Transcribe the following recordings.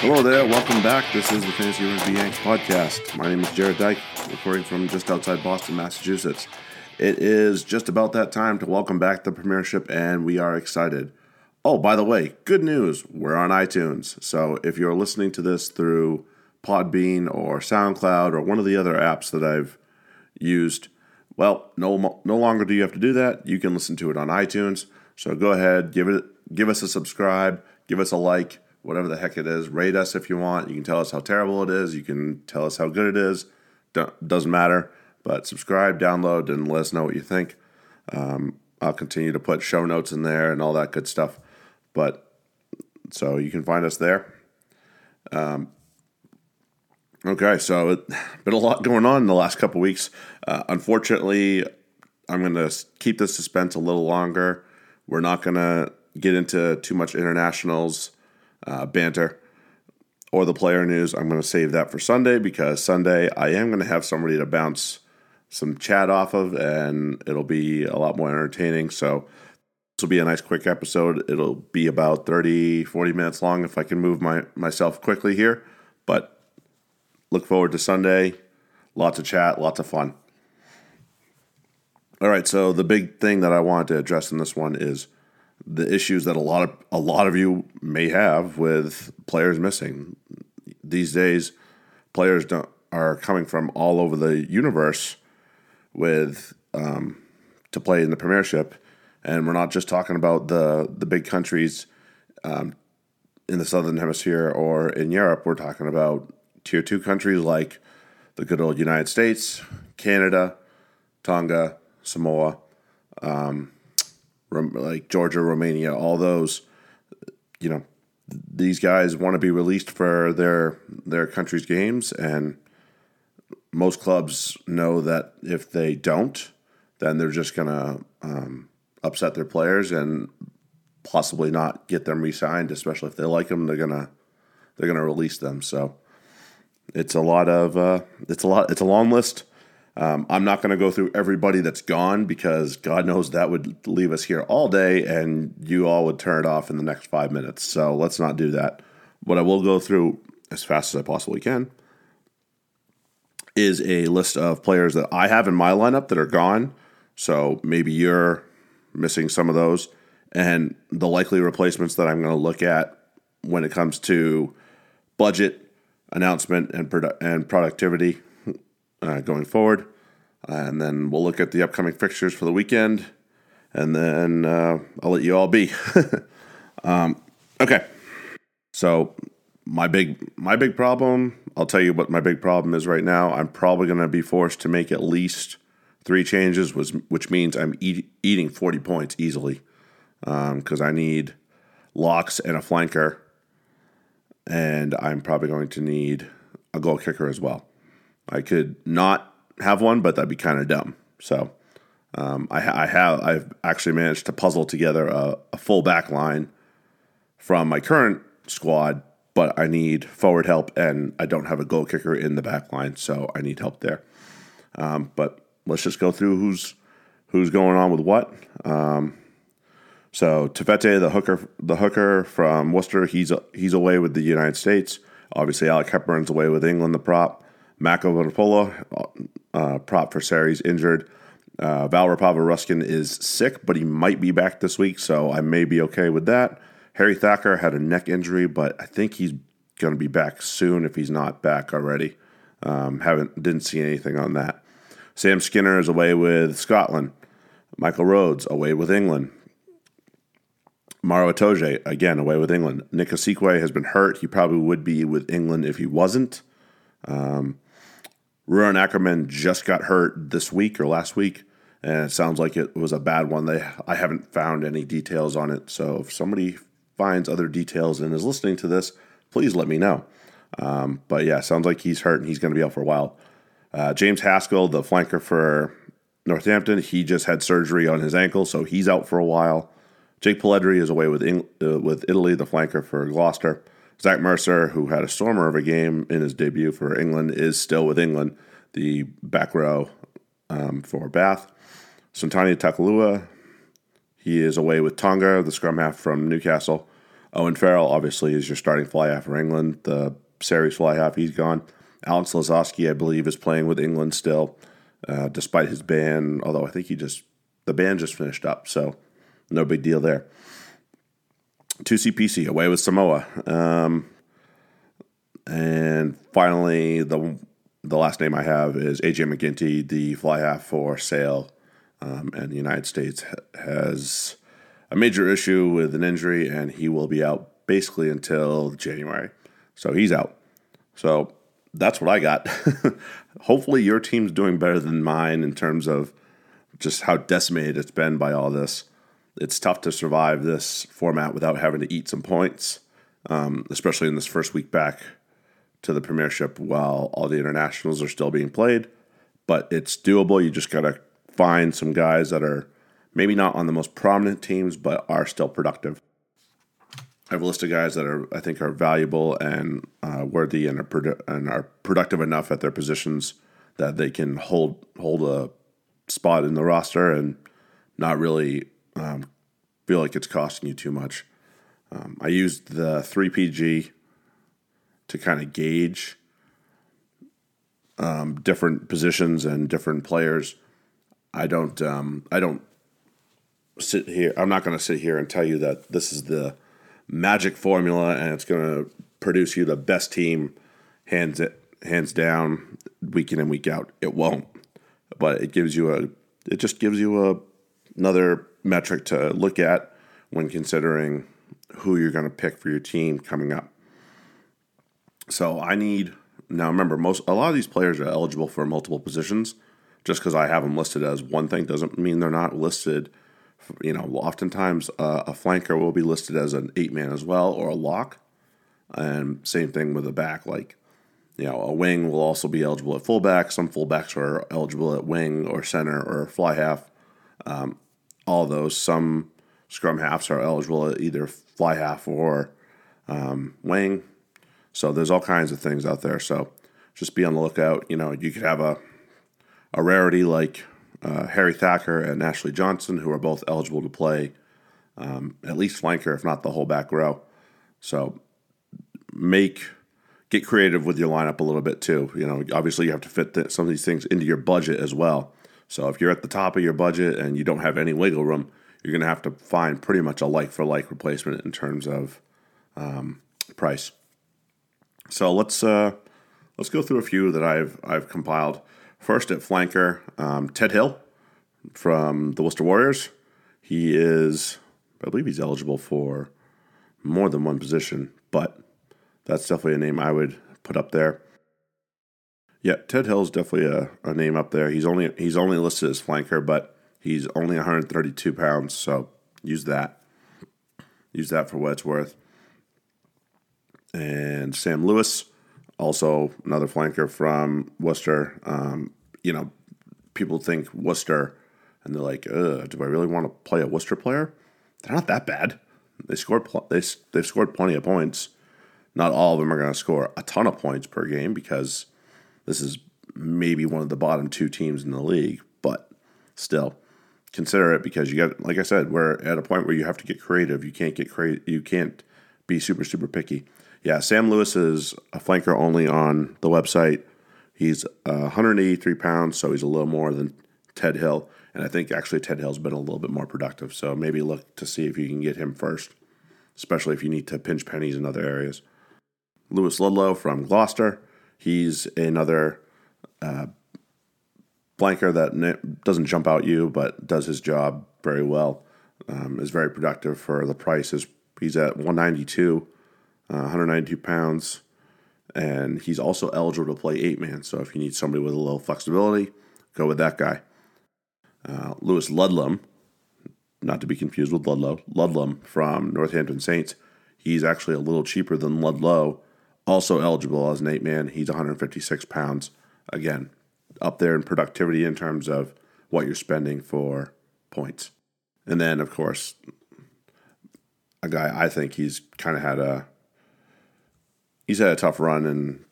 Hello there, welcome back. This is the Fantasy Rugby Yanks podcast. My name is Jared Dyke, recording from just outside Boston, Massachusetts. It is just about that time to welcome back the Premiership, and we are excited. Oh, by the way, good news we're on iTunes. So if you're listening to this through Podbean or SoundCloud or one of the other apps that I've used, well, no, no longer do you have to do that. You can listen to it on iTunes. So go ahead, give it, give us a subscribe, give us a like whatever the heck it is. Rate us if you want. You can tell us how terrible it is. You can tell us how good it is. doesn't matter. But subscribe, download, and let us know what you think. Um, I'll continue to put show notes in there and all that good stuff. But so you can find us there. Um, okay, so it been a lot going on in the last couple weeks. Uh, unfortunately, I'm going to keep the suspense a little longer. We're not going to get into too much internationals uh, banter or the player news. I'm going to save that for Sunday because Sunday I am going to have somebody to bounce some chat off of, and it'll be a lot more entertaining. So this will be a nice quick episode. It'll be about 30, 40 minutes long if I can move my myself quickly here. But look forward to Sunday. Lots of chat, lots of fun. All right, so the big thing that I wanted to address in this one is the issues that a lot of a lot of you may have with players missing. These days, players don't, are coming from all over the universe with um, to play in the Premiership, and we're not just talking about the the big countries um, in the Southern Hemisphere or in Europe. We're talking about tier two countries like the good old United States, Canada, Tonga, Samoa. Um, like Georgia, Romania, all those, you know, these guys want to be released for their their country's games, and most clubs know that if they don't, then they're just gonna um, upset their players and possibly not get them re-signed. Especially if they like them, they're gonna they're gonna release them. So it's a lot of uh, it's a lot it's a long list. Um, I'm not going to go through everybody that's gone because God knows that would leave us here all day and you all would turn it off in the next five minutes. So let's not do that. What I will go through as fast as I possibly can is a list of players that I have in my lineup that are gone. So maybe you're missing some of those. And the likely replacements that I'm going to look at when it comes to budget, announcement, and, produ- and productivity uh, going forward. And then we'll look at the upcoming fixtures for the weekend. And then uh, I'll let you all be. um, okay. So my big my big problem, I'll tell you what my big problem is right now. I'm probably going to be forced to make at least three changes, which, which means I'm eat, eating 40 points easily because um, I need locks and a flanker. And I'm probably going to need a goal kicker as well. I could not have one, but that'd be kind of dumb. So um, I, I, have I've actually managed to puzzle together a, a, full back line from my current squad, but I need forward help, and I don't have a goal kicker in the back line, so I need help there. Um, but let's just go through who's who's going on with what. Um, so Taufete'e, the hooker, the hooker from Worcester, he's he's away with the United States. Obviously, Alec Hepburn's away with England, the prop. Mako Vunipola, uh, prop for Sarries, injured. Uh, Val Rapava Ruskin is sick, but he might be back this week, so I may be okay with that. Harry Thacker had a neck injury, but I think he's going to be back soon if he's not back already. Um, haven't didn't see anything on that. Sam Skinner is away with Scotland. Michael Rhodes away with England. Maro Itoje again away with England. Nick Isiekwe has been hurt. He probably would be with England if he wasn't. Um, Ruan Ackermann just got hurt this week or last week, and it sounds like it was a bad one. They I haven't found any details on it, so if somebody finds other details and is listening to this, please let me know. Um, but yeah, sounds like he's hurt and he's going to be out for a while. Uh, James Haskell, the flanker for Northampton, he just had surgery on his ankle, so he's out for a while. Jake Polledri is away with Eng- uh, with Italy, the flanker for Gloucester. Zach Mercer, who had a stormer of a game in his debut for England, is still with England, the back row um, for Bath. Sonatane Takulua, he is away with Tonga, the scrum half from Newcastle. Owen Farrell obviously is your starting fly half for England. The Sarries fly half, he's gone. Alex Lozowski, I believe, is playing with England still, uh, despite his ban. Although I think he just the ban just finished up, so no big deal there. Tusi Pisi away with Samoa. Um, and finally, the the last name I have is AJ MacGinty, the fly half for Sale. Um, and the United States has a major issue with an injury, and he will be out basically until January. So he's out. So that's what I got. Hopefully, your team's doing better than mine in terms of just how decimated it's been by all this. It's tough to survive this format without having to eat some points, um, especially in this first week back to the Premiership while all the internationals are still being played. But it's doable. You just got to find some guys that are maybe not on the most prominent teams, but are still productive. I have a list of guys that are I think are valuable and uh, worthy and are, produ- and are productive enough at their positions that they can hold hold a spot in the roster and not really um, feel like it's costing you too much. Um, I used the three PG to kind of gauge um, different positions and different players. I don't um, I don't sit here. I'm not going to sit here and tell you that this is the magic formula and it's going to produce you the best team hands it hands down week in and week out. It won't, but it gives you a it just gives you a another metric to look at when considering who you're going to pick for your team coming up. So I need now. Remember, most a lot of these players are eligible for multiple positions. Just because I have them listed as one thing doesn't mean they're not listed you know, oftentimes uh, a flanker will be listed as an eight man as well or a lock. And same thing with a back. Like, you know, a wing will also be eligible at fullback. Some fullbacks are eligible at wing or center or fly half. Um, all those. Some scrum halves are eligible at either fly half or um, wing. So there's all kinds of things out there. So just be on the lookout. You know, you could have a a rarity like uh, Harry Thacker and Ashley Johnson, who are both eligible to play um, at least flanker, if not the whole back row. So make get creative with your lineup a little bit too. You know, obviously you have to fit the, some of these things into your budget as well. So if you're at the top of your budget and you don't have any wiggle room, you're going to have to find pretty much a like for like replacement in terms of um, price. So let's uh, let's go through a few that I've I've compiled. First at flanker, um, Ted Hill from the Worcester Warriors. He is, I believe he's eligible for more than one position, but that's definitely a name I would put up there. Yeah, Ted Hill is definitely a, a name up there. He's only he's only listed as flanker, but he's only 132 pounds, so use that. Use that for what it's worth. And Sam Lewis, also another flanker from Worcester. Um, you know, people think Worcester, and they're like, do I really want to play a Worcester player? They're not that bad. They scored pl- they they've scored plenty of points. Not all of them are going to score a ton of points per game because this is maybe one of the bottom two teams in the league, but still consider it because you got like I said, we're at a point where you have to get creative. You can't get cra- you can't be super super picky yeah, Sam Lewis is a flanker only on the website. He's uh, 183 pounds, so he's a little more than Ted Hill. And I think actually Ted Hill's been a little bit more productive. So maybe look to see if you can get him first, especially if you need to pinch pennies in other areas. Lewis Ludlow from Gloucester. He's another uh, flanker that doesn't jump out you, but does his job very well. Um, is very productive for the price. Is he's at 192 uh, 192 pounds, and he's also eligible to play eight man. So if you need somebody with a little flexibility, go with that guy. Uh, Lewis Ludlam, not to be confused with Ludlow, Ludlam from Northampton Saints. He's actually a little cheaper than Ludlow, also eligible as an eight man. He's 156 pounds. Again, up there in productivity in terms of what you're spending for points. And then, of course, a guy I think he's kind of had a he's had a tough run, and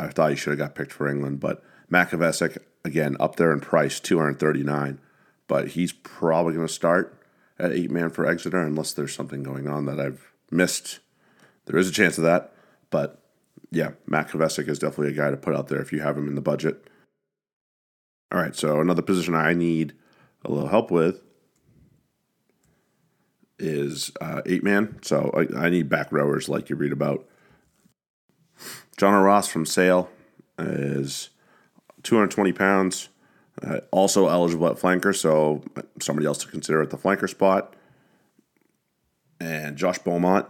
I thought he should have got picked for England. But Matt Kvesic, again, up there in price, 239. But he's probably going to start at eight man for Exeter unless there's something going on that I've missed. There is a chance of that, but yeah, Matt Kvesic is definitely a guy to put out there if you have him in the budget. All right, so another position I need a little help with is uh, eight man. So I, I, need back rowers like you read about. Jono Ross from Sale is 220 pounds, uh, also eligible at flanker, so somebody else to consider at the flanker spot. And Josh Beaumont,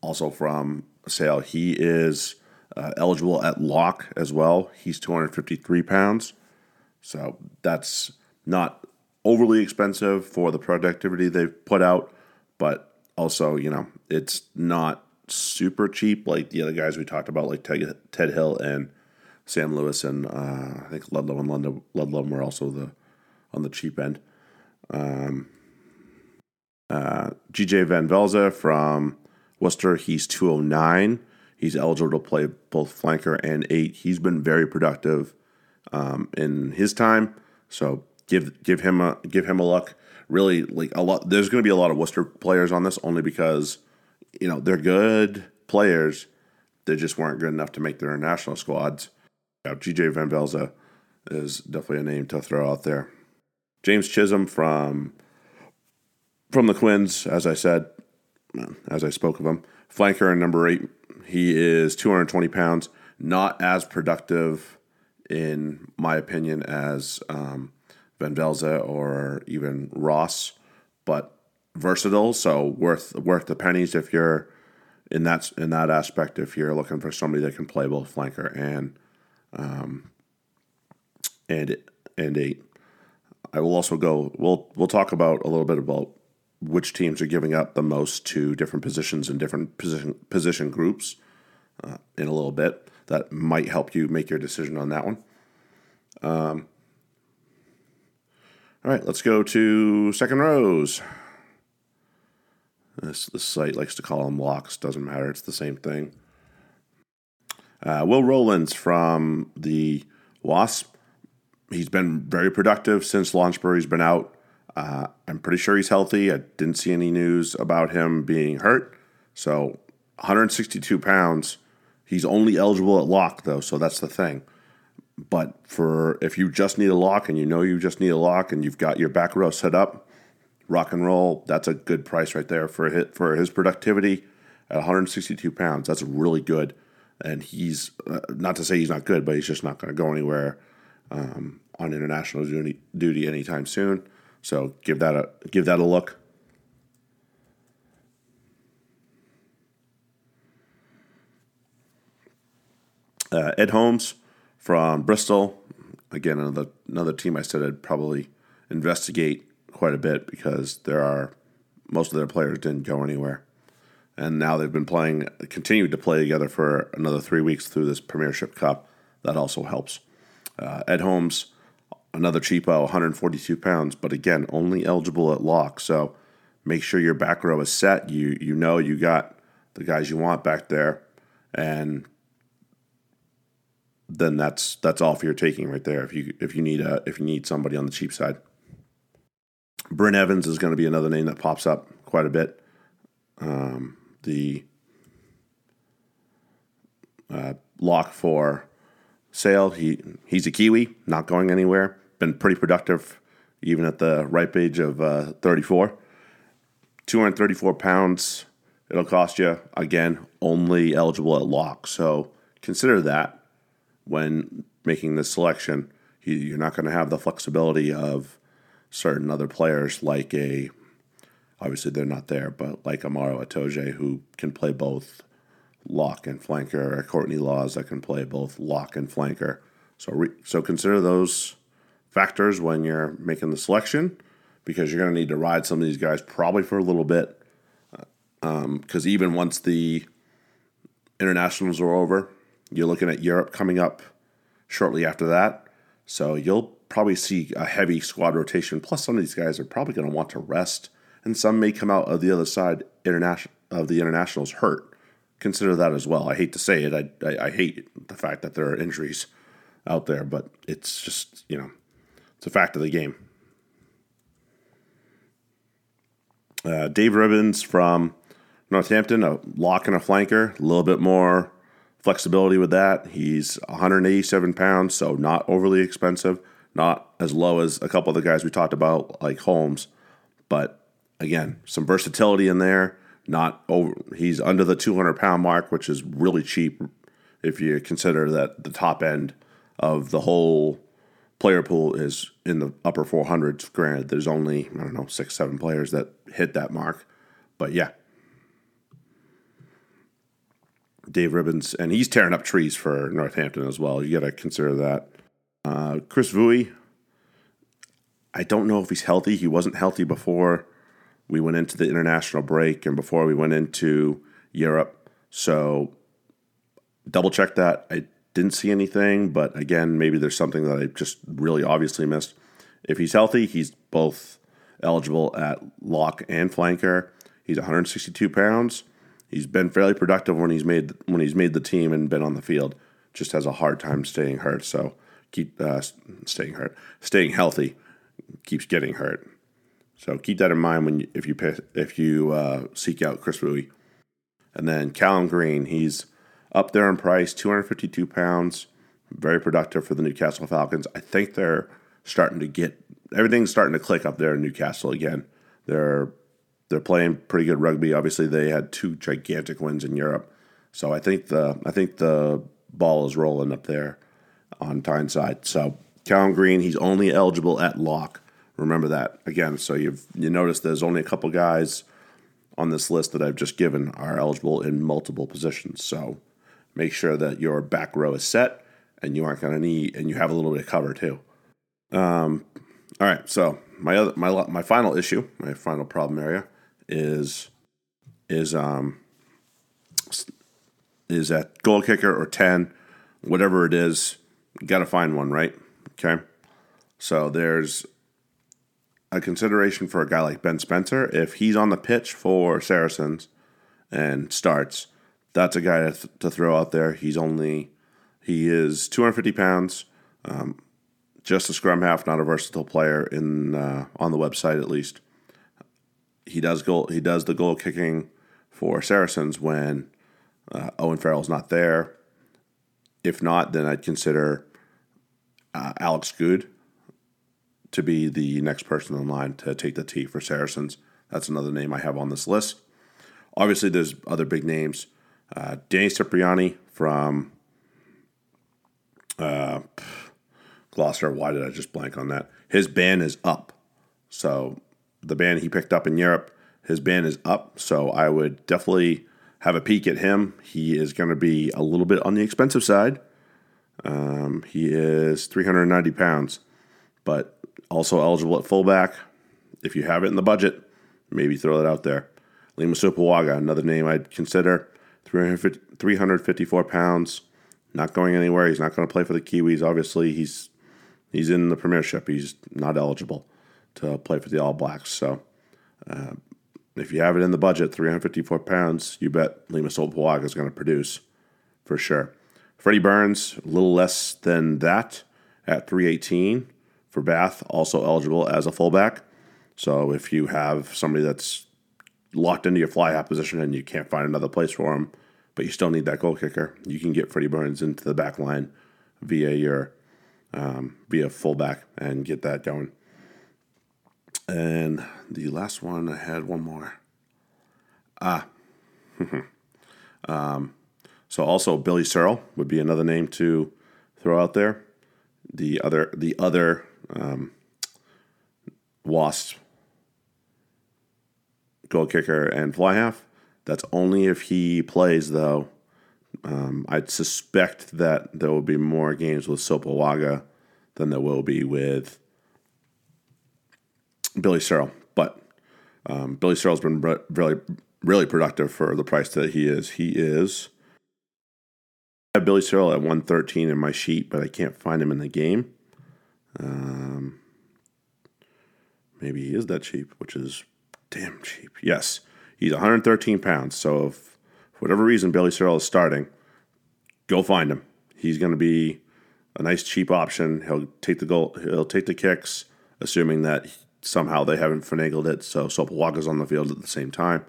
also from Sale, he is uh, eligible at lock as well. He's 253 pounds, so that's not overly expensive for the productivity they've put out, but also, you know, it's not super cheap like the other guys we talked about, like Ted, Ted Hill and Sam Lewis, and uh, I think Ludlow and Ludlow, Ludlow were also the on the cheap end. Um, uh, GJ Van Velze from Worcester, he's 209. He's eligible to play both flanker and eight. He's been very productive um, in his time, so give give him a give him a look. Really, like a lot. There's going to be a lot of Worcester players on this, only because you know they're good players. They just weren't good enough to make their national squads. Yeah, GJ Van Velze is definitely a name to throw out there. James Chisholm from from the Quins, as I said, as I spoke of him, flanker and number eight. He is 220 pounds, not as productive, in my opinion, as um, Van Velze or even Ross, but versatile. So worth worth the pennies if you're in that in that aspect. If you're looking for somebody that can play both flanker and um, and and eight. I will also go. We'll we'll talk about a little bit about which teams are giving up the most to different positions and different position position groups uh, in a little bit. That might help you make your decision on that one. Um, all right, let's go to second rows. This, this site likes to call them locks. Doesn't matter. It's the same thing. Uh, Will Rowlands from the Wasp. He's been very productive since Launchbury's been out. Uh, I'm pretty sure he's healthy. I didn't see any news about him being hurt. So 162 pounds. He's only eligible at lock, though, so that's the thing. But for if you just need a lock and you know you just need a lock and you've got your back row set up, rock and roll, that's a good price right there for his, for his productivity at 162 pounds. That's really good. And he's uh, not to say he's not good, but he's just not going to go anywhere um, on international duty, duty anytime soon. So give that a give that a look. Uh, Ed Holmes from Bristol. Again, another another team I said I'd probably investigate quite a bit because there are most of their players didn't go anywhere, and now they've been playing, continued to play together for another three weeks through this Premiership Cup. That also helps. Uh, Ed Holmes, another cheapo, 142 pounds, but again, only eligible at lock. So make sure your back row is set. You you know you got the guys you want back there, and then that's that's all for your taking right there. If you if you need a if you need somebody on the cheap side, Bryn Evans is going to be another name that pops up quite a bit. Um, the uh, lock for Sale. He he's a Kiwi, not going anywhere. Been pretty productive, even at the ripe age of uh, 34. 234 pounds. It'll cost you again only eligible at lock. So consider that when making this selection. You're not going to have the flexibility of certain other players like a, obviously they're not there, but like Amaro Itoje who can play both lock and flanker, or Courtney Lawes that can play both lock and flanker. So re, so consider those factors when you're making the selection because you're going to need to ride some of these guys probably for a little bit. Because um, even once the internationals are over, you're looking at Europe coming up shortly after that. So you'll probably see a heavy squad rotation. Plus, some of these guys are probably going to want to rest, and some may come out of the other side international of the internationals hurt. Consider that as well. I hate to say it. I, I, I hate the fact that there are injuries out there, but it's just you know it's a fact of the game. Uh, Dave Ribbans from Northampton, a lock and a flanker, a little bit more flexibility with that. He's 187 pounds, so not overly expensive, not as low as a couple of the guys we talked about, like Holmes, but again, some versatility in there. Not over, he's under the 200 pound mark, which is really cheap if you consider that the top end of the whole player pool is in the upper 400s. Granted, there's only, I don't know, six, seven players that hit that mark. But yeah. Dave Ribbans, and he's tearing up trees for Northampton as well. You got to consider that. Uh, Chris Vui, I don't know if he's healthy. He wasn't healthy before we went into the international break and before we went into Europe. So double check that. I didn't see anything, but again, maybe there's something that I just really obviously missed. If he's healthy, he's both eligible at lock and flanker. He's 162 pounds. He's been fairly productive when he's made when he's made the team and been on the field. Just has a hard time staying hurt. So keep uh, staying hurt, staying healthy. Keeps getting hurt. So keep that in mind when you, if you if you uh, seek out Chris Vui. And then Callum Green, he's up there in price, 252 pounds, very productive for the Newcastle Falcons. I think they're starting to get everything's starting to click up there in Newcastle again. They're they're playing pretty good rugby. Obviously, they had two gigantic wins in Europe, so I think the I think the ball is rolling up there on Tyneside. So Callum Green, he's only eligible at lock. Remember that again. So you've you notice there's only a couple guys on this list that I've just given are eligible in multiple positions. So make sure that your back row is set and you aren't going to need and you have a little bit of cover too. Um, all right, so my other my my final issue, my final problem area is is um is at goal kicker or 10, whatever it is, got to find one, right? Okay. So there's a consideration for a guy like Ben Spencer if he's on the pitch for Saracens and starts that's a guy to, th- to throw out there. He's only he is 250 pounds, um, just a scrum half, not a versatile player in uh, on the website at least. He does goal. He does the goal kicking for Saracens when uh, Owen Farrell's not there. If not, then I'd consider uh, Alex Goode to be the next person in line to take the T for Saracens. That's another name I have on this list. Obviously, there's other big names. Uh, Danny Cipriani from uh, Gloucester. Why did I just blank on that? His ban is up. So the ban he picked up in Europe, his ban is up. So I would definitely have a peek at him. He is going to be a little bit on the expensive side. Um, he is 390 pounds, but also eligible at fullback. If you have it in the budget, maybe throw it out there. Lima Sopoaga, another name I'd consider. 354 pounds, not going anywhere. He's not going to play for the Kiwis. Obviously, he's he's in the Premiership. He's not eligible to play for the All Blacks. So, uh, if you have it in the budget, 354 pounds, you bet Lima Sopoaga is going to produce for sure. Freddie Burns, a little less than that at 318 for Bath, also eligible as a fullback. So if you have somebody that's locked into your fly half position and you can't find another place for him, but you still need that goal kicker, you can get Freddie Burns into the back line via your um, via fullback and get that going. And the last one, I had one more. Ah. um, so also Billy Searle would be another name to throw out there. The other the other um, Wasp goal kicker, and fly half. That's only if he plays, though. Um, I'd suspect that there will be more games with Sopoaga than there will be with Billy Searle. But um, Billy Searle's been really, really productive for the price that he is. He is. I have Billy Searle at 113 in my sheet, but I can't find him in the game. Um, maybe he is that cheap, which is damn cheap. Yes, he's 113 pounds. So if for whatever reason Billy Searle is starting, go find him. He's going to be a nice cheap option. He'll take the goal. He'll take the kicks, assuming that somehow they haven't finagled it, so Sopoaga's on the field at the same time.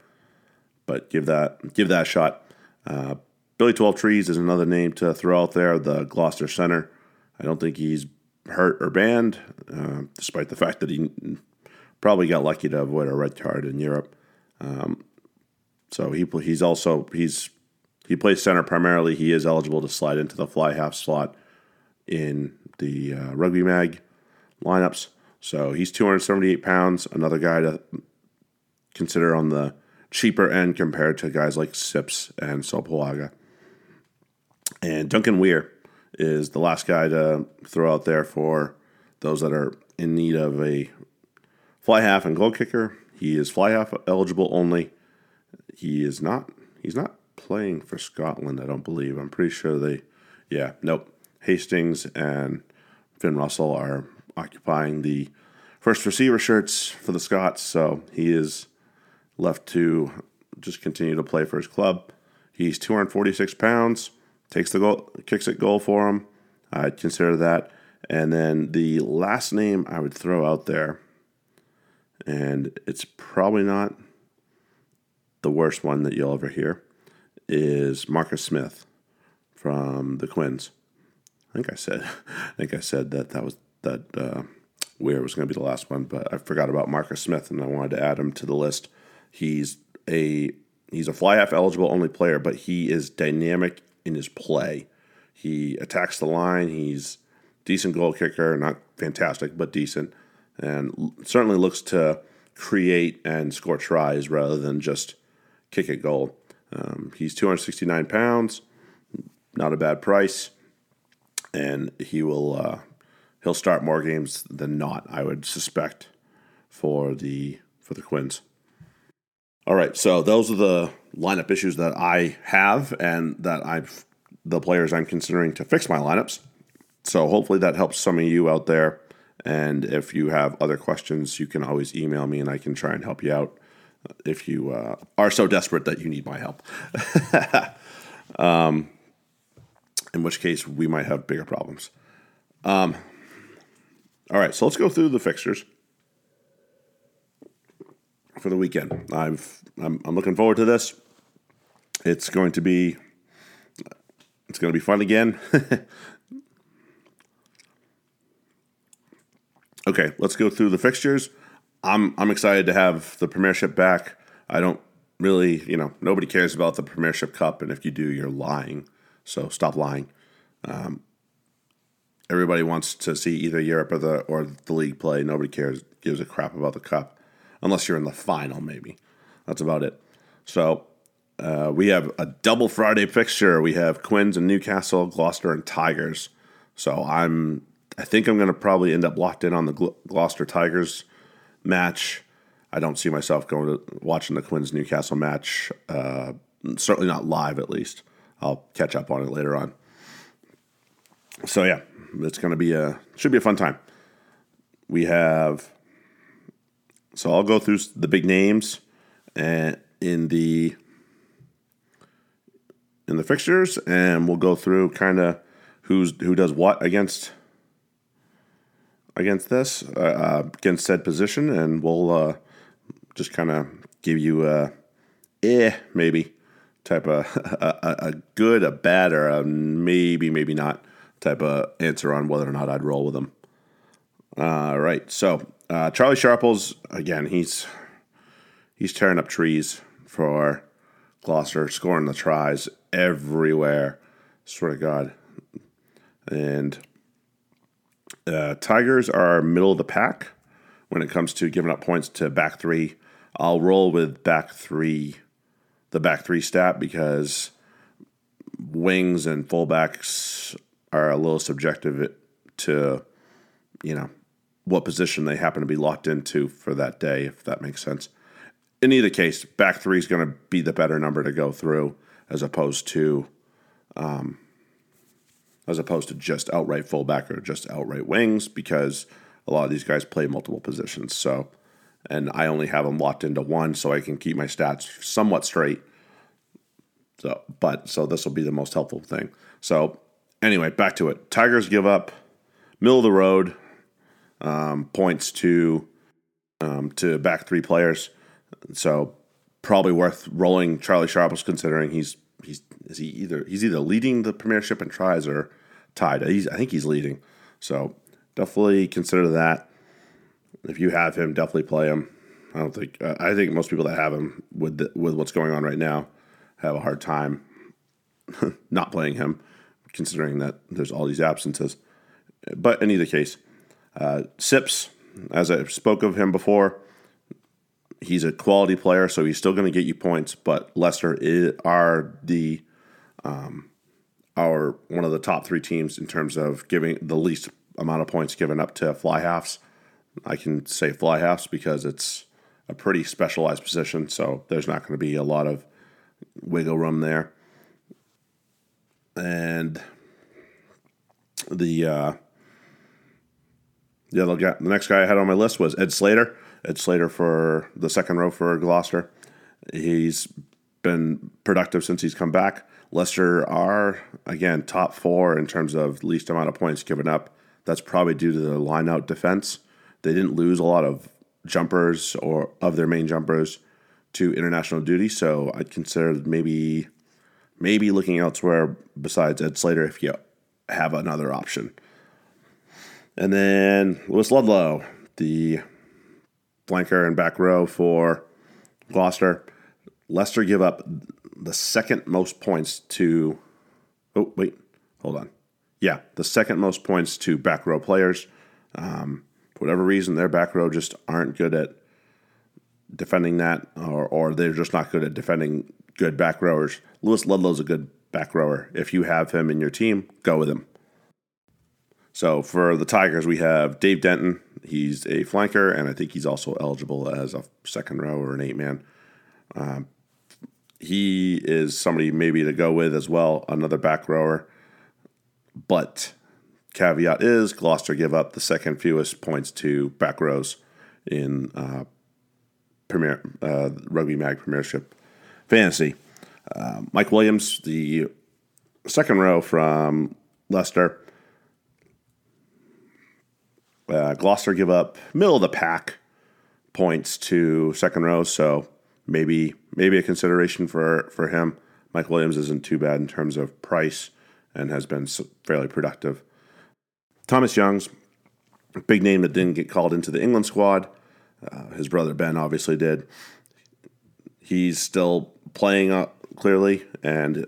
But give that give that shot. Uh, Billy Twelvetrees is another name to throw out there. The Gloucester center. I don't think he's hurt or banned, uh, despite the fact that he probably got lucky to avoid a red card in Europe. Um, so he he's also he's he plays center primarily. He is eligible to slide into the fly half slot in the uh, rugby mag lineups. So he's 278 pounds. Another guy to consider on the cheaper end compared to guys like Sips and Sopoaga. And Duncan Weir is the last guy to throw out there for those that are in need of a fly half and goal kicker. He is fly half eligible only. He is not. He's not playing for Scotland. I don't believe. I'm pretty sure they. Yeah, nope. Hastings and Finn Russell are occupying the first receiver shirts for the Scots, so he is left to just continue to play for his club. He's 246 pounds, takes the goal, kicks it goal for him. I'd consider that. And then the last name I would throw out there, and it's probably not the worst one that you'll ever hear, is Marcus Smith from the Quins. I think I said, I think I said that that was that uh, Weir was going to be the last one, but I forgot about Marcus Smith, and I wanted to add him to the list. He's a he's a fly half eligible only player, but he is dynamic in his play. He attacks the line. He's decent goal kicker, not fantastic, but decent, and certainly looks to create and score tries rather than just kick a goal. Um, he's 269 pounds, not a bad price, and he will uh, he'll start more games than not. I would suspect for the for the Quins. All right, so those are the lineup issues that I have and that I've the players I'm considering to fix my lineups. So hopefully that helps some of you out there. And if you have other questions, you can always email me and I can try and help you out if you uh, are so desperate that you need my help. um, in which case, we might have bigger problems. Um, all right, so let's go through the fixtures for the weekend. I've I'm, I'm looking forward to this. It's going to be it's going to be fun again. okay, let's go through the fixtures. I'm I'm excited to have the Premiership back. I don't really, you know, nobody cares about the Premiership Cup, and if you do, you're lying. So stop lying. Um, everybody wants to see either Europe or the or the league play. Nobody cares gives a crap about the cup, unless you're in the final. Maybe that's about it. So uh, we have a double Friday fixture. We have Quins and Newcastle, Gloucester and Tigers. So I'm I think I'm going to probably end up locked in on the Gloucester Tigers match. I don't see myself going to watching the Quins Newcastle match. Uh, certainly not live, at least. I'll catch up on it later on. So yeah, it's going to be a should be a fun time. We have so I'll go through the big names and in the in the fixtures, and we'll go through kind of who's who does what against against this uh, uh against said position, and we'll uh, just kind of give you a eh maybe type of a, a, good, a bad, or a maybe maybe not type of answer on whether or not I'd roll with him. All right, so uh, Charlie Sharples again. He's he's tearing up trees for Gloucester, scoring the tries everywhere. Swear to God. And uh, Tigers are middle of the pack when it comes to giving up points to back three. I'll roll with back three, the back three stat because wings and fullbacks are a little subjective to, you know, what position they happen to be locked into for that day, if that makes sense. In either case, back three is going to be the better number to go through as opposed to, um, as opposed to just outright fullback or just outright wings, because a lot of these guys play multiple positions. So, and I only have them locked into one, so I can keep my stats somewhat straight. So, but so this will be the most helpful thing. So, anyway, back to it. Tigers give up middle of the road um, points to um, to back three players. So probably worth rolling Charlie Sharples considering he's he's is he either he's either leading the premiership in tries or tied. He's, I think he's leading. So definitely consider that. If you have him, definitely play him. I don't think uh, I think most people that have him with the, with what's going on right now have a hard time not playing him, considering that there's all these absences. But in either case, uh, Sips, as I spoke of him before, he's a quality player, so he's still going to get you points. But Leicester is, are the um, are one of the top three teams in terms of giving the least amount of points given up to fly halves. I can say fly halves because it's a pretty specialized position, so there's not going to be a lot of wiggle room there. And the uh, the other guy, the next guy I had on my list was Ed Slater. Ed Slater for the second row for Gloucester. He's been productive since he's come back. Leicester are again top four in terms of least amount of points given up. That's probably due to the line out defense. They didn't lose a lot of jumpers or of their main jumpers to international duty, so I'd consider maybe maybe looking elsewhere besides Ed Slater if you have another option. And then Lewis Ludlow, the flanker and back row for Gloucester. Leicester give up the second most points to. Oh, wait, hold on. Yeah, the second most points to back row players. Um, for whatever reason, their back row just aren't good at defending that, or, or they're just not good at defending good back rowers. Lewis Ludlow's a good back rower. If you have him in your team, go with him. So for the Tigers, we have Dave Denton. He's a flanker, and I think he's also eligible as a second row or an eight man. Um, he is somebody maybe to go with as well, another back rower. But caveat is Gloucester give up the second fewest points to back rows in uh, Premier uh, Rugby Mag Premiership Fantasy. Uh, Mike Williams, the second row from Leicester. Uh, Gloucester give up middle of the pack points to second row, so maybe maybe a consideration for for him. Mike Williams isn't too bad in terms of price and has been fairly productive. Thomas Young's big name that didn't get called into the England squad. Uh, his brother Ben obviously did. He's still playing up clearly, and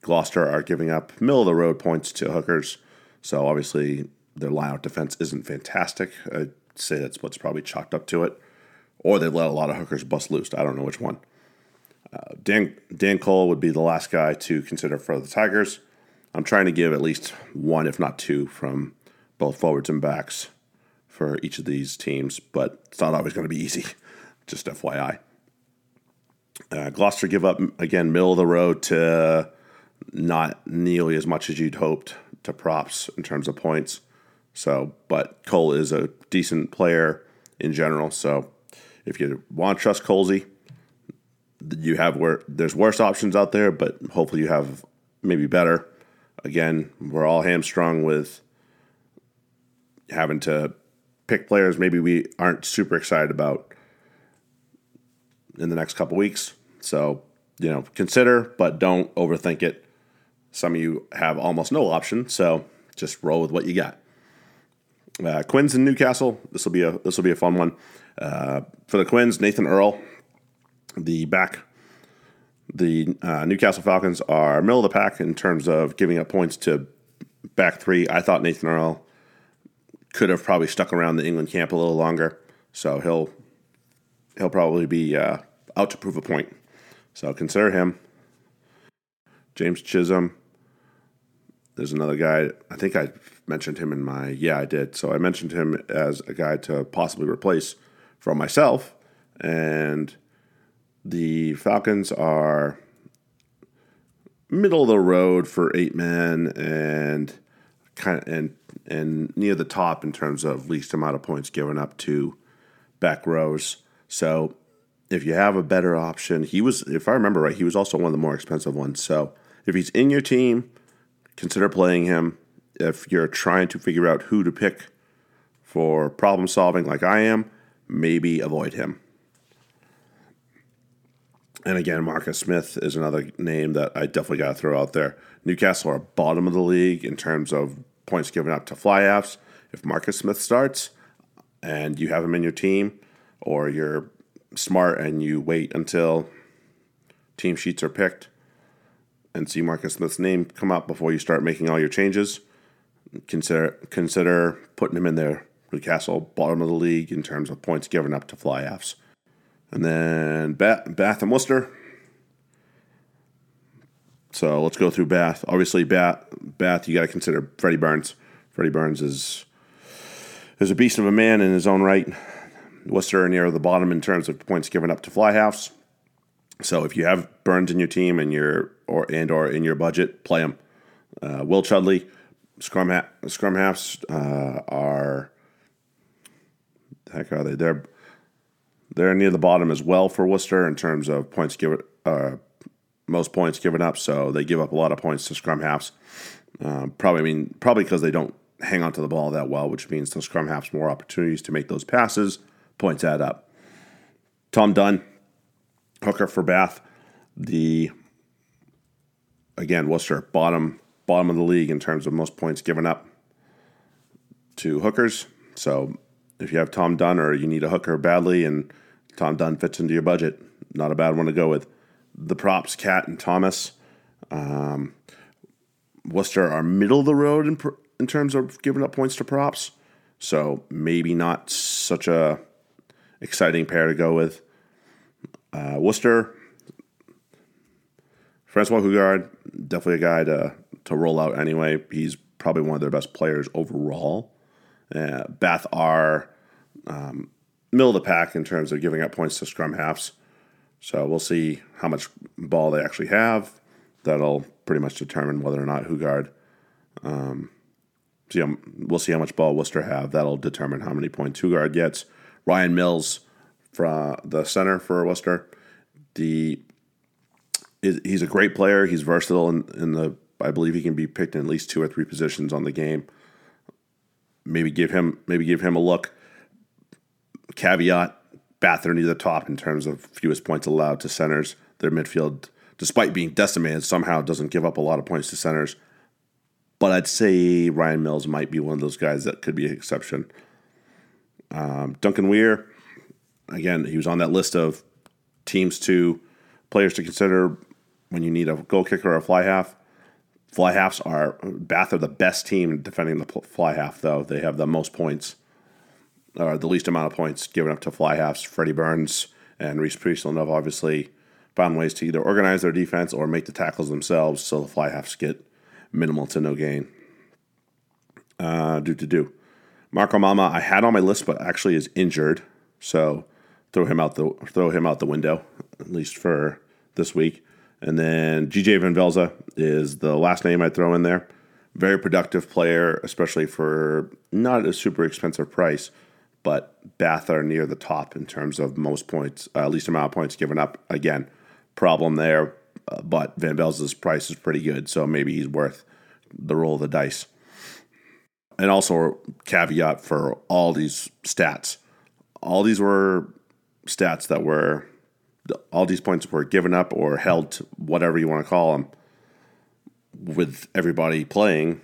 Gloucester are giving up middle of the road points to hookers. So obviously their lineout defense isn't fantastic. I'd say that's what's probably chalked up to it. Or they've let a lot of hookers bust loose. I don't know which one. Uh, Dan, Dan Cole would be the last guy to consider for the Tigers. I'm trying to give at least one, if not two, from both forwards and backs for each of these teams, but it's not always going to be easy. Just FYI. Uh, Gloucester give up again, middle of the road to not nearly as much as you'd hoped to props in terms of points. So, but Cole is a decent player in general. So, if you want to trust Colsey, you have where there's worse options out there, but hopefully you have maybe better. Again, we're all hamstrung with having to pick players maybe we aren't super excited about in the next couple weeks. So, you know, consider, but don't overthink it. Some of you have almost no option, so just roll with what you got. Uh, Quins in Newcastle. This will be a this will be a fun one uh, for the Quins. Nathan Earle, the back. The uh, Newcastle Falcons are middle of the pack in terms of giving up points to back three. I thought Nathan Earle could have probably stuck around the England camp a little longer, so he'll he'll probably be uh, out to prove a point. So consider him. James Chisholm. There's another guy. I think I mentioned him in my yeah I did. So I mentioned him as a guy to possibly replace from myself, and the Falcons are middle of the road for eight men and kind of and and near the top in terms of least amount of points given up to back rows. So if you have a better option, he was if I remember right, he was also one of the more expensive ones. So if he's in your team, consider playing him if you're trying to figure out who to pick for problem solving, like I am, maybe avoid him. And again, Marcus Smith is another name that I definitely got to throw out there. Newcastle are bottom of the league in terms of points given up to fly halves. If Marcus Smith starts and you have him in your team, or you're smart and you wait until team sheets are picked and see Marcus Smith's name come up before you start making all your changes, consider consider putting him in there. Newcastle bottom of the league in terms of points given up to fly halves. And then Bath, Bath and Worcester. So let's go through Bath. Obviously, Bath, Bath you got to consider Freddie Burns. Freddie Burns is is a beast of a man in his own right. Worcester are near the bottom in terms of points given up to fly halves. So if you have Burns in your team and your or and or in your budget, play him. Uh, Will Chudley, scrum ha- scrum halves uh, are heck are they? They're they're near the bottom as well for Worcester in terms of points given, uh, most points given up. So they give up a lot of points to scrum halves. Um, probably, I mean, probably because they don't hang on to the ball that well, which means the scrum halves more opportunities to make those passes. Points add up. Tom Dunn, hooker for Bath. The again Worcester bottom bottom of the league in terms of most points given up to hookers. So if you have Tom Dunn or you need a hooker badly and Tom Dunn fits into your budget, not a bad one to go with. The props, Catt and Thomas. Um, Worcester are middle of the road in, in terms of giving up points to props. So maybe not such a exciting pair to go with. Uh, Worcester, Francois Hougaard, definitely a guy to, to roll out anyway. He's probably one of their best players overall. Uh, Bath are um, middle of the pack in terms of giving up points to scrum halves. So we'll see how much ball they actually have. That'll pretty much determine whether or not Hougaard. Um, see, we'll see how much ball Worcester have. That'll determine how many points Hougaard gets. Ryan Mills from the center for Worcester. The he's a great player. He's versatile in, in the. I believe he can be picked in at least two or three positions on the game. Maybe give him maybe give him a look caveat Bath are near the top in terms of fewest points allowed to centers. Their midfield, despite being decimated, somehow doesn't give up a lot of points to centers. But I'd say Ryan Mills might be one of those guys that could be an exception. Um, Duncan Weir, again, he was on that list of teams to players to consider when you need a goal kicker or a fly half. Fly halves are Bath are the best team defending the fly half, though they have the most points or the least amount of points given up to fly halves. Freddie Burns and Rhys Priestland have obviously found ways to either organize their defense or make the tackles themselves so the fly halves get minimal to no gain. Uh, do to do. Marco Mama, I had on my list, but actually is injured, so throw him out the throw him out the window at least for this week. And then GJ Van Velze is the last name I throw in there. Very productive player, especially for not a super expensive price but Bath are near the top in terms of most points, uh, least amount of points given up. Again, problem there, uh, but Van Velze's price is pretty good, so maybe he's worth the roll of the dice. And also, caveat for all these stats all these were stats that were, all these points were given up or held, whatever you want to call them, with everybody playing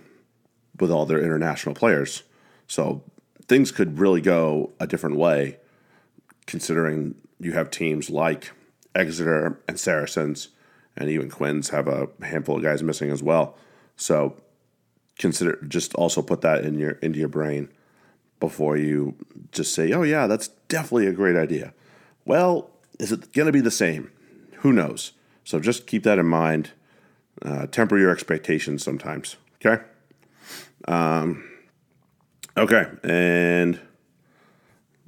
with all their international players. So things could really go a different way, considering you have teams like Exeter and Saracens, and even Quins have a handful of guys missing as well. So consider just also put that in your into your brain before you just say, "Oh yeah, that's definitely a great idea." Well, is it going to be the same? Who knows? So just keep that in mind. Uh, temper your expectations sometimes. Okay. Um, Okay, and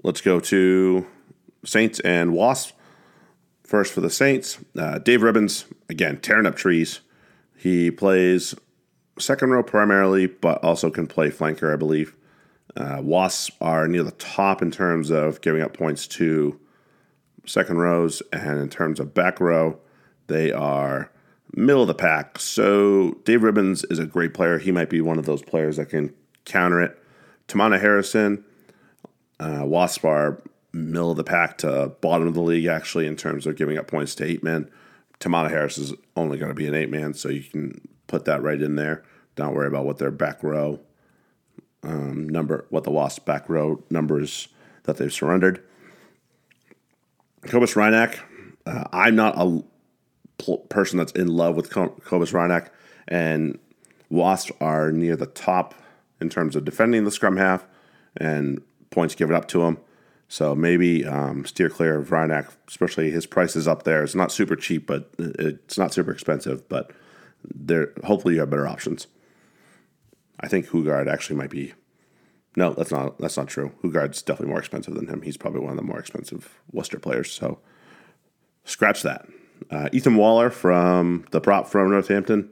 let's go to Saints and Wasps. First for the Saints, uh, Dave Ribbans, again, tearing up trees. He plays second row primarily, but also can play flanker, I believe. Uh, Wasps are near the top in terms of giving up points to second rows, and in terms of back row, they are middle of the pack. So Dave Ribbans is a great player. He might be one of those players that can counter it. Teimana Harrison, uh, Wasp are middle of the pack to bottom of the league, actually, in terms of giving up points to eight men. Teimana Harris is only going to be an eight man, so you can put that right in there. Don't worry about what their back row um, number, what the Wasp back row numbers that they've surrendered. Cobus Reinach, uh, I'm not a pl- person that's in love with Cobus Reinach, and Wasps are near the top in terms of defending the scrum half and points given up to him. So maybe um, steer clear of Reinach, especially his price is up there. It's not super cheap, but it's not super expensive. But there, hopefully, you have better options. I think Hougaard actually might be. No, that's not that's not true. Hougaard's definitely more expensive than him. He's probably one of the more expensive Worcester players. So scratch that. Uh, Ethan Waller from the prop from Northampton.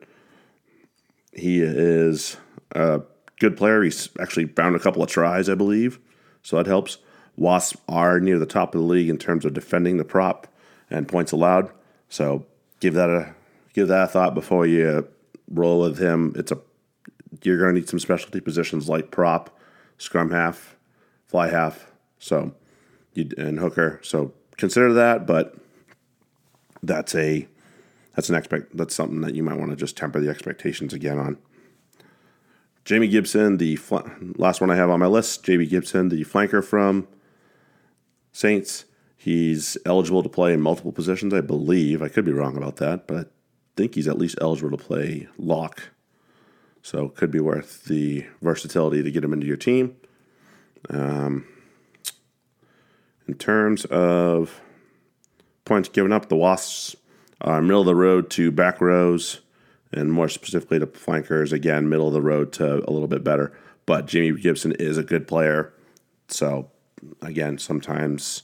He is a good player. He's actually bound a couple of tries, I believe, so that helps. Wasps are near the top of the league in terms of defending the prop and points allowed. So give that a give that a thought before you roll with him. It's a you're going to need some specialty positions like prop, scrum half, fly half, so you and hooker. So consider that, but that's a that's an expect that's something that you might want to just temper the expectations again on. Jamie Gibson, the fl- last one I have on my list, Jamie Gibson, the flanker from Saints. He's eligible to play in multiple positions, I believe. I could be wrong about that, but I think he's at least eligible to play lock. So could be worth the versatility to get him into your team. Um, in terms of points given up, the Wasps are middle of the road to back rows, and more specifically to flankers. Again, middle of the road to a little bit better. But Jamie Gibson is a good player. So, again, sometimes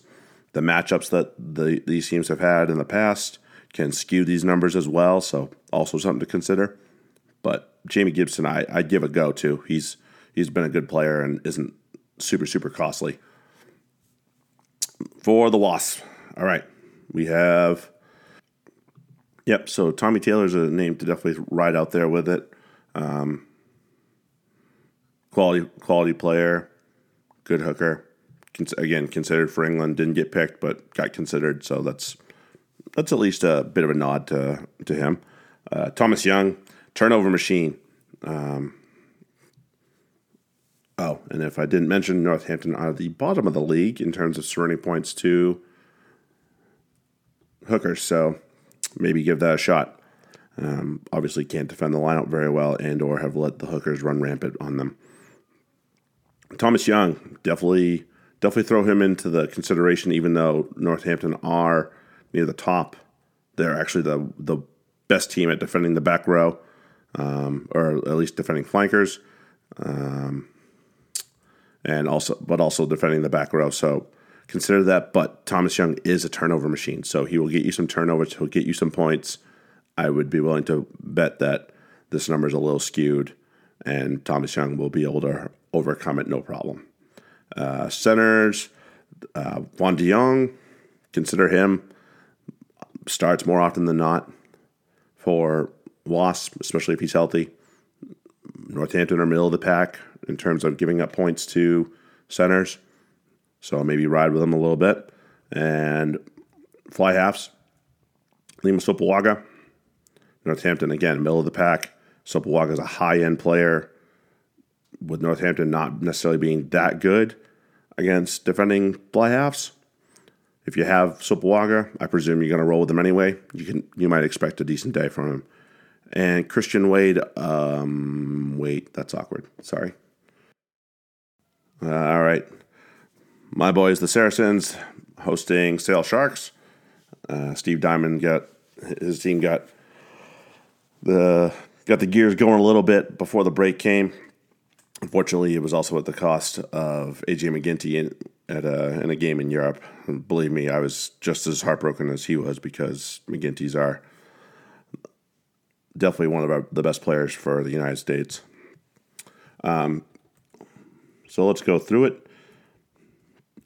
the matchups that the, these teams have had in the past can skew these numbers as well. So, also something to consider. But Jamie Gibson, I, I'd give a go to. He's he's been a good player and isn't super super costly. For the Wasps, all right, we have. Yep. So Tommy Taylor's a name to definitely ride out there with it. Um, quality quality player, good hooker. again, considered for England, didn't get picked, but got considered. So that's that's at least a bit of a nod to to him. Uh, Thomas Young, turnover machine. Um, oh, and if I didn't mention Northampton are the bottom of the league in terms of surrendering points to hookers, so maybe give that a shot. Um, obviously, can't defend the lineup very well, and or have let the hookers run rampant on them. Thomas Young definitely definitely throw him into the consideration, even though Northampton are near the top. They're actually the the best team at defending the back row, um, or at least defending flankers, um, and also but also defending the back row. So consider that. But Thomas Young is a turnover machine, so he will get you some turnovers. He'll get you some points. I would be willing to bet that this number is a little skewed, and Thomas Young will be able to overcome it no problem. Uh, centers, uh, Juan de Jong, consider him starts more often than not for Wasp, especially if he's healthy. Northampton are middle of the pack in terms of giving up points to centers. So maybe ride with them a little bit. And fly halves, Lima Sopoaga. Northampton, again, middle of the pack. Sopoaga is a high end player, with Northampton not necessarily being that good against defending fly halves. If you have Sopoaga, I presume you're going to roll with him anyway. You can you might expect a decent day from him. And Christian Wade, um, wait, that's awkward. Sorry. Uh, all right, my boys, the Saracens, hosting Sale Sharks. Uh, Steve Diamond got his team got the got the gears going a little bit before the break came. Unfortunately, it was also at the cost of AJ MacGinty in, at a, in a game in Europe. And believe me, I was just as heartbroken as he was because McGinty's are definitely one of our, the best players for the United States. Um, so let's go through it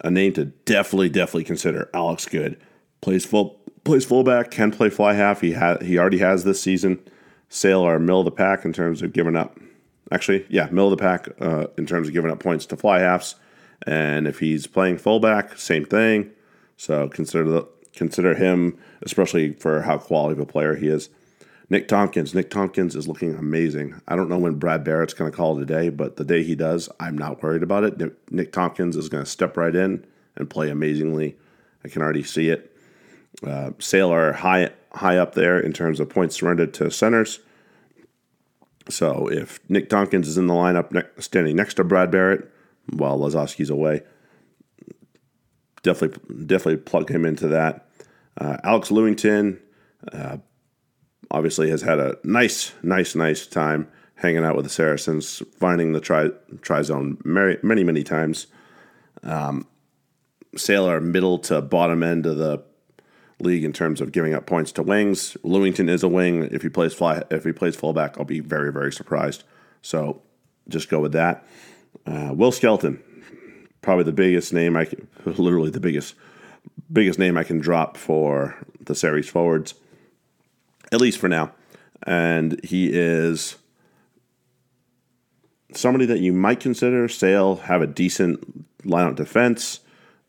a name to definitely, definitely consider. Alex Goode plays full plays fullback, can play fly half. He had he already has this season. Sale are middle of the pack in terms of giving up. Actually, yeah, middle of the pack uh, in terms of giving up points to fly halves, And if he's playing fullback, same thing. So consider the, consider him, especially for how quality of a player he is. Nick Tompkins. Nick Tompkins is looking amazing. I don't know when Brad Barritt's going to call today, but the day he does, I'm not worried about it. Nick Tompkins is going to step right in and play amazingly. I can already see it. Uh, Sale are high high up there in terms of points surrendered to centers. So if Nick Tompkins is in the lineup ne- standing next to Brad Barritt while Lozowski's away, definitely definitely plug him into that. Uh, Alex Lewington uh, obviously has had a nice, nice, nice time hanging out with the Saracens, finding the try zone many, many, many times. Um, Sailor middle to bottom end of the league in terms of giving up points to wings. Lewington is a wing. If he plays fly, if he plays fullback, I'll be very very surprised. So just go with that. Uh, Will Skelton, probably the biggest name I can, literally the biggest biggest name I can drop for the Sarries forwards, at least for now. And he is somebody that you might consider. Sale have a decent lineup defense.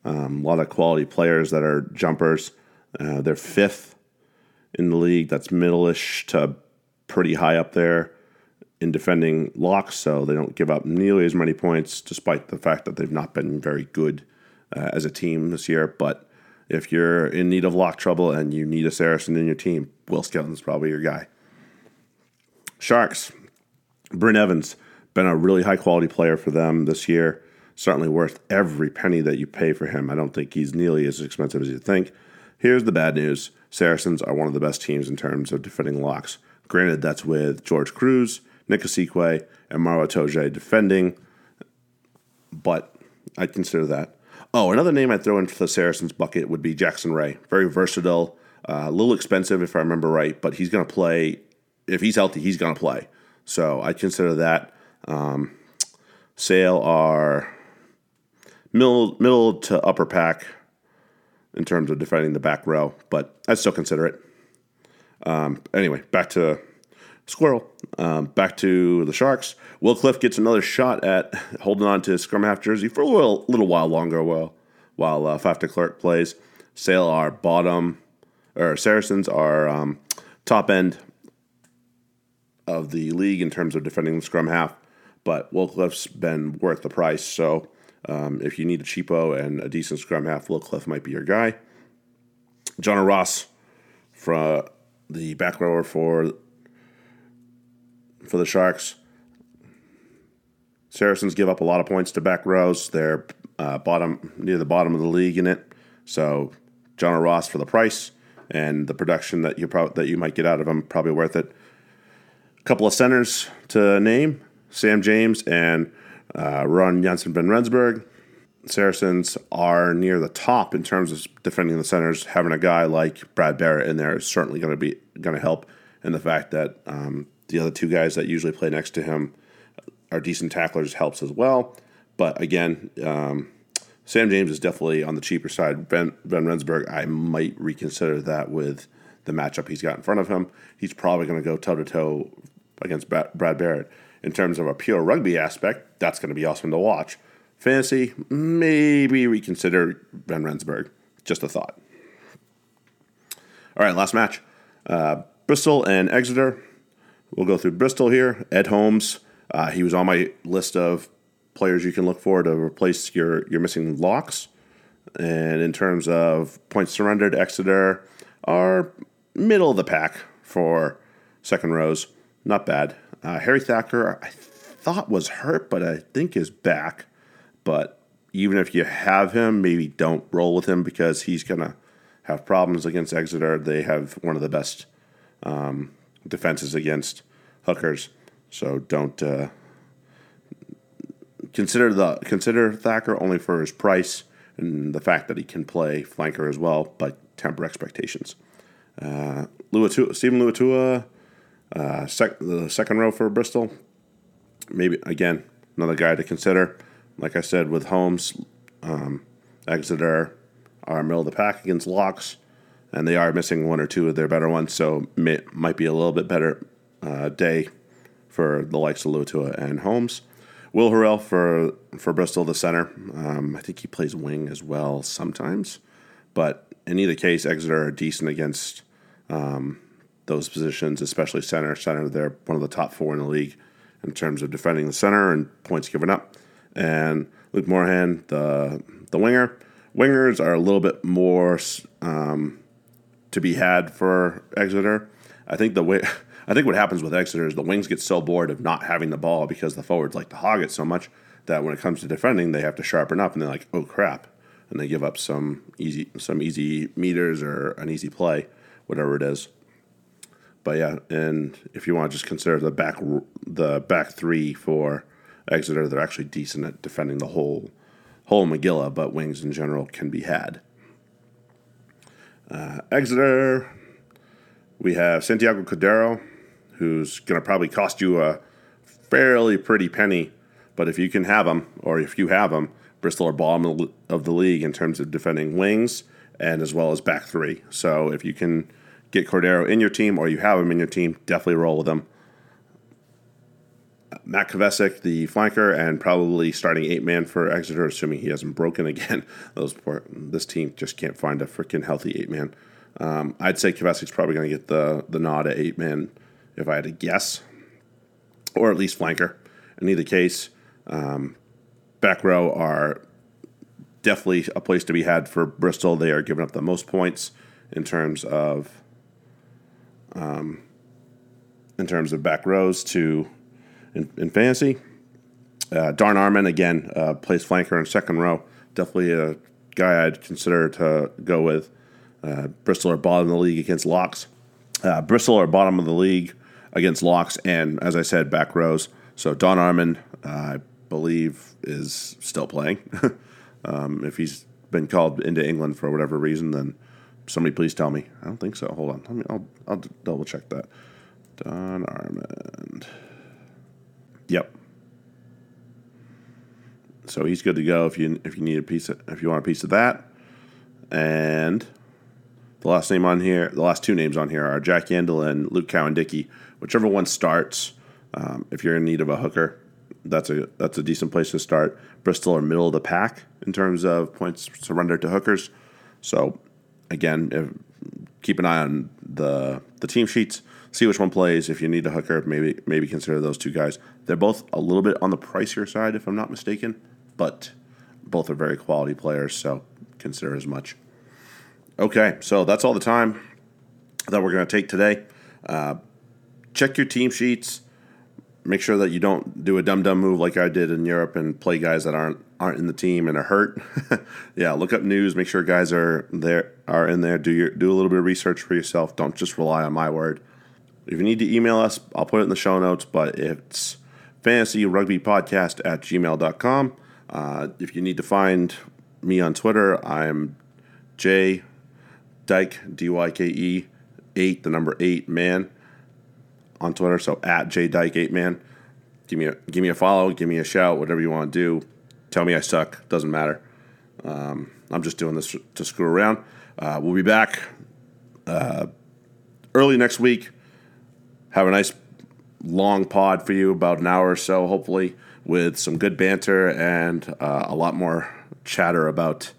Um, a lot of quality players that are jumpers. Uh, they're fifth in the league. That's middle-ish to pretty high up there in defending locks, so they don't give up nearly as many points, despite the fact that they've not been very good uh, as a team this year. But if you're in need of lock trouble and you need a Saracen in your team, Will Skelton's probably your guy. Sharks, Bryn Evans, been a really high quality player for them this year. Certainly worth every penny that you pay for him. I don't think he's nearly as expensive as you think. Here's the bad news Saracens are one of the best teams in terms of defending locks. Granted, that's with George Kruis, Nick Isiekwe, and Maro Itoje defending, but I'd consider that. Oh, another name I'd throw into the Saracens bucket would be Jackson Wray. Very versatile, uh, a little expensive if I remember right, but he's going to play. If he's healthy, he's going to play. So I'd consider that. Um, Sale are middle, middle to upper pack in terms of defending the back row, but I'd still consider it. Um, anyway, back to Squirrel. Um, back to the Sharks. Will Cliff gets another shot at holding on to his scrum half jersey for a little, little while longer while, while uh, Faf de Klerk plays. Sale are bottom, or Saracens are um, top end of the league in terms of defending the scrum half, but Will Cliff's been worth the price. So um, if you need a cheapo and a decent scrum half, Will Cliff might be your guy. Jono Ross from the back rower for for the Sharks. Saracens give up a lot of points to back rows. They're uh, bottom near the bottom of the league in it. So Jono Ross for the price and the production that you pro- that you might get out of him probably worth it. A couple of centers to name: Sam James and uh, Rohan Janse van Rensburg. Saracens are near the top in terms of defending the centers. Having a guy like Brad Barritt in there is certainly going to be going to help. And the fact that um, the other two guys that usually play next to him are decent tacklers helps as well. But again, um, Sam James is definitely on the cheaper side. Ben, ben I might reconsider that with the matchup he's got in front of him. He's probably going to go toe to toe against Brad Barritt in terms of a pure rugby aspect, that's going to be awesome to watch. Fantasy, maybe reconsider Ben Rensburg. Just a thought. All right, last match. Uh, Bristol and Exeter. We'll go through Bristol here. Ed Holmes, uh, he was on my list of players you can look for to replace your, your missing locks. And in terms of points surrendered, Exeter are middle of the pack for second rows. Not bad. Uh, Harry Thacker, I thought was hurt, but I think is back. But even if you have him, maybe don't roll with him because he's going to have problems against Exeter. They have one of the best um, defenses against hookers, so don't uh, consider the consider Thacker only for his price and the fact that he can play flanker as well, but temper expectations. Uh, Luatua, Steven Luatua uh, sec- the second row for Bristol, maybe again another guy to consider. Like I said, with Holmes, um, Exeter are middle of the pack against locks, and they are missing one or two of their better ones, so might be a little bit better uh, day for the likes of Luatua and Holmes. Will Hurrell for for Bristol, the center. Um, I think he plays wing as well sometimes, but in either case, Exeter are decent against um, those positions, especially center. Center, they're one of the top four in the league in terms of defending the center and points given up. And Luke Morahan, the the winger. Wingers are a little bit more um, to be had for Exeter. I think the way I think what happens with Exeter is the wings get so bored of not having the ball because the forwards like to hog it so much that when it comes to defending, they have to sharpen up and they're like, oh crap, and they give up some easy some easy meters or an easy play, whatever it is. But yeah, and if you want to just consider the back the back three for Exeter, they're actually decent at defending the whole whole Magilla, but wings in general can be had. Uh, Exeter, we have Santiago Cordero, who's going to probably cost you a fairly pretty penny, but if you can have him, or if you have him, Bristol are bottom of the league in terms of defending wings and as well as back three. So if you can get Cordero in your team or you have him in your team, definitely roll with him. Matt Kvesic, the flanker, and probably starting eight man for Exeter, assuming he hasn't broken again. Those poor, this team just can't find a freaking healthy eight man. Um, I'd say Kvesic's probably going to get the the nod at eight man if I had to guess, or at least flanker. In either case, um, back row are definitely a place to be had for Bristol. They are giving up the most points in terms of um, in terms of back rows to in, in fantasy. Uh, Don Armand again uh, plays flanker in second row. Definitely a guy I'd consider to go with. Uh, Bristol are bottom of the league against locks. Uh, Bristol are bottom of the league against locks, and as I said, back rows. So Don Armand, uh, I believe, is still playing. um, if he's been called into England for whatever reason, then somebody please tell me. I don't think so. Hold on, Let me, I'll, I'll double check that. Don Armand. Yep. So he's good to go if you if you need a piece of, if you want a piece of that. And the last name on here, the last two names on here are Jack Yeandle and Luke Cowan-Dickie. Whichever one starts, um, if you're in need of a hooker, that's a that's a decent place to start. Bristol are middle of the pack in terms of points surrendered to hookers. So again, if, keep an eye on the the team sheets see which one plays. If you need a hooker, maybe maybe consider those two guys. They're both a little bit on the pricier side, if I'm not mistaken, but both are very quality players, so consider as much. Okay, so that's all the time that we're going to take today. Uh, check your team sheets. Make sure that you don't do a dumb dumb move like I did in Europe and play guys that aren't aren't in the team and are hurt. yeah, look up news. Make sure guys are there are in there. Do your do a little bit of research for yourself. Don't just rely on my word. If you need to email us, I'll put it in the show notes, but it's fantasyrugbypodcast at gmail.com. Uh, if you need to find me on Twitter, I'm J Dyke, D Y K E, 8, the number 8 man on Twitter. So at J Dyke 8 man. Give me, a, give me a follow, give me a shout, whatever you want to do. Tell me I suck, doesn't matter. Um, I'm just doing this to screw around. Uh, we'll be back uh, early next week have a nice long pod for you, about an hour or so, hopefully, with some good banter and uh, a lot more chatter about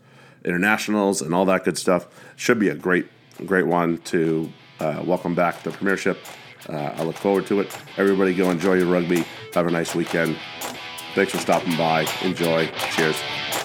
internationals and all that good stuff. Should be a great, great one to uh, welcome back the Premiership. Uh, I look forward to it. Everybody go enjoy your rugby. Have a nice weekend. Thanks for stopping by. Enjoy. Cheers.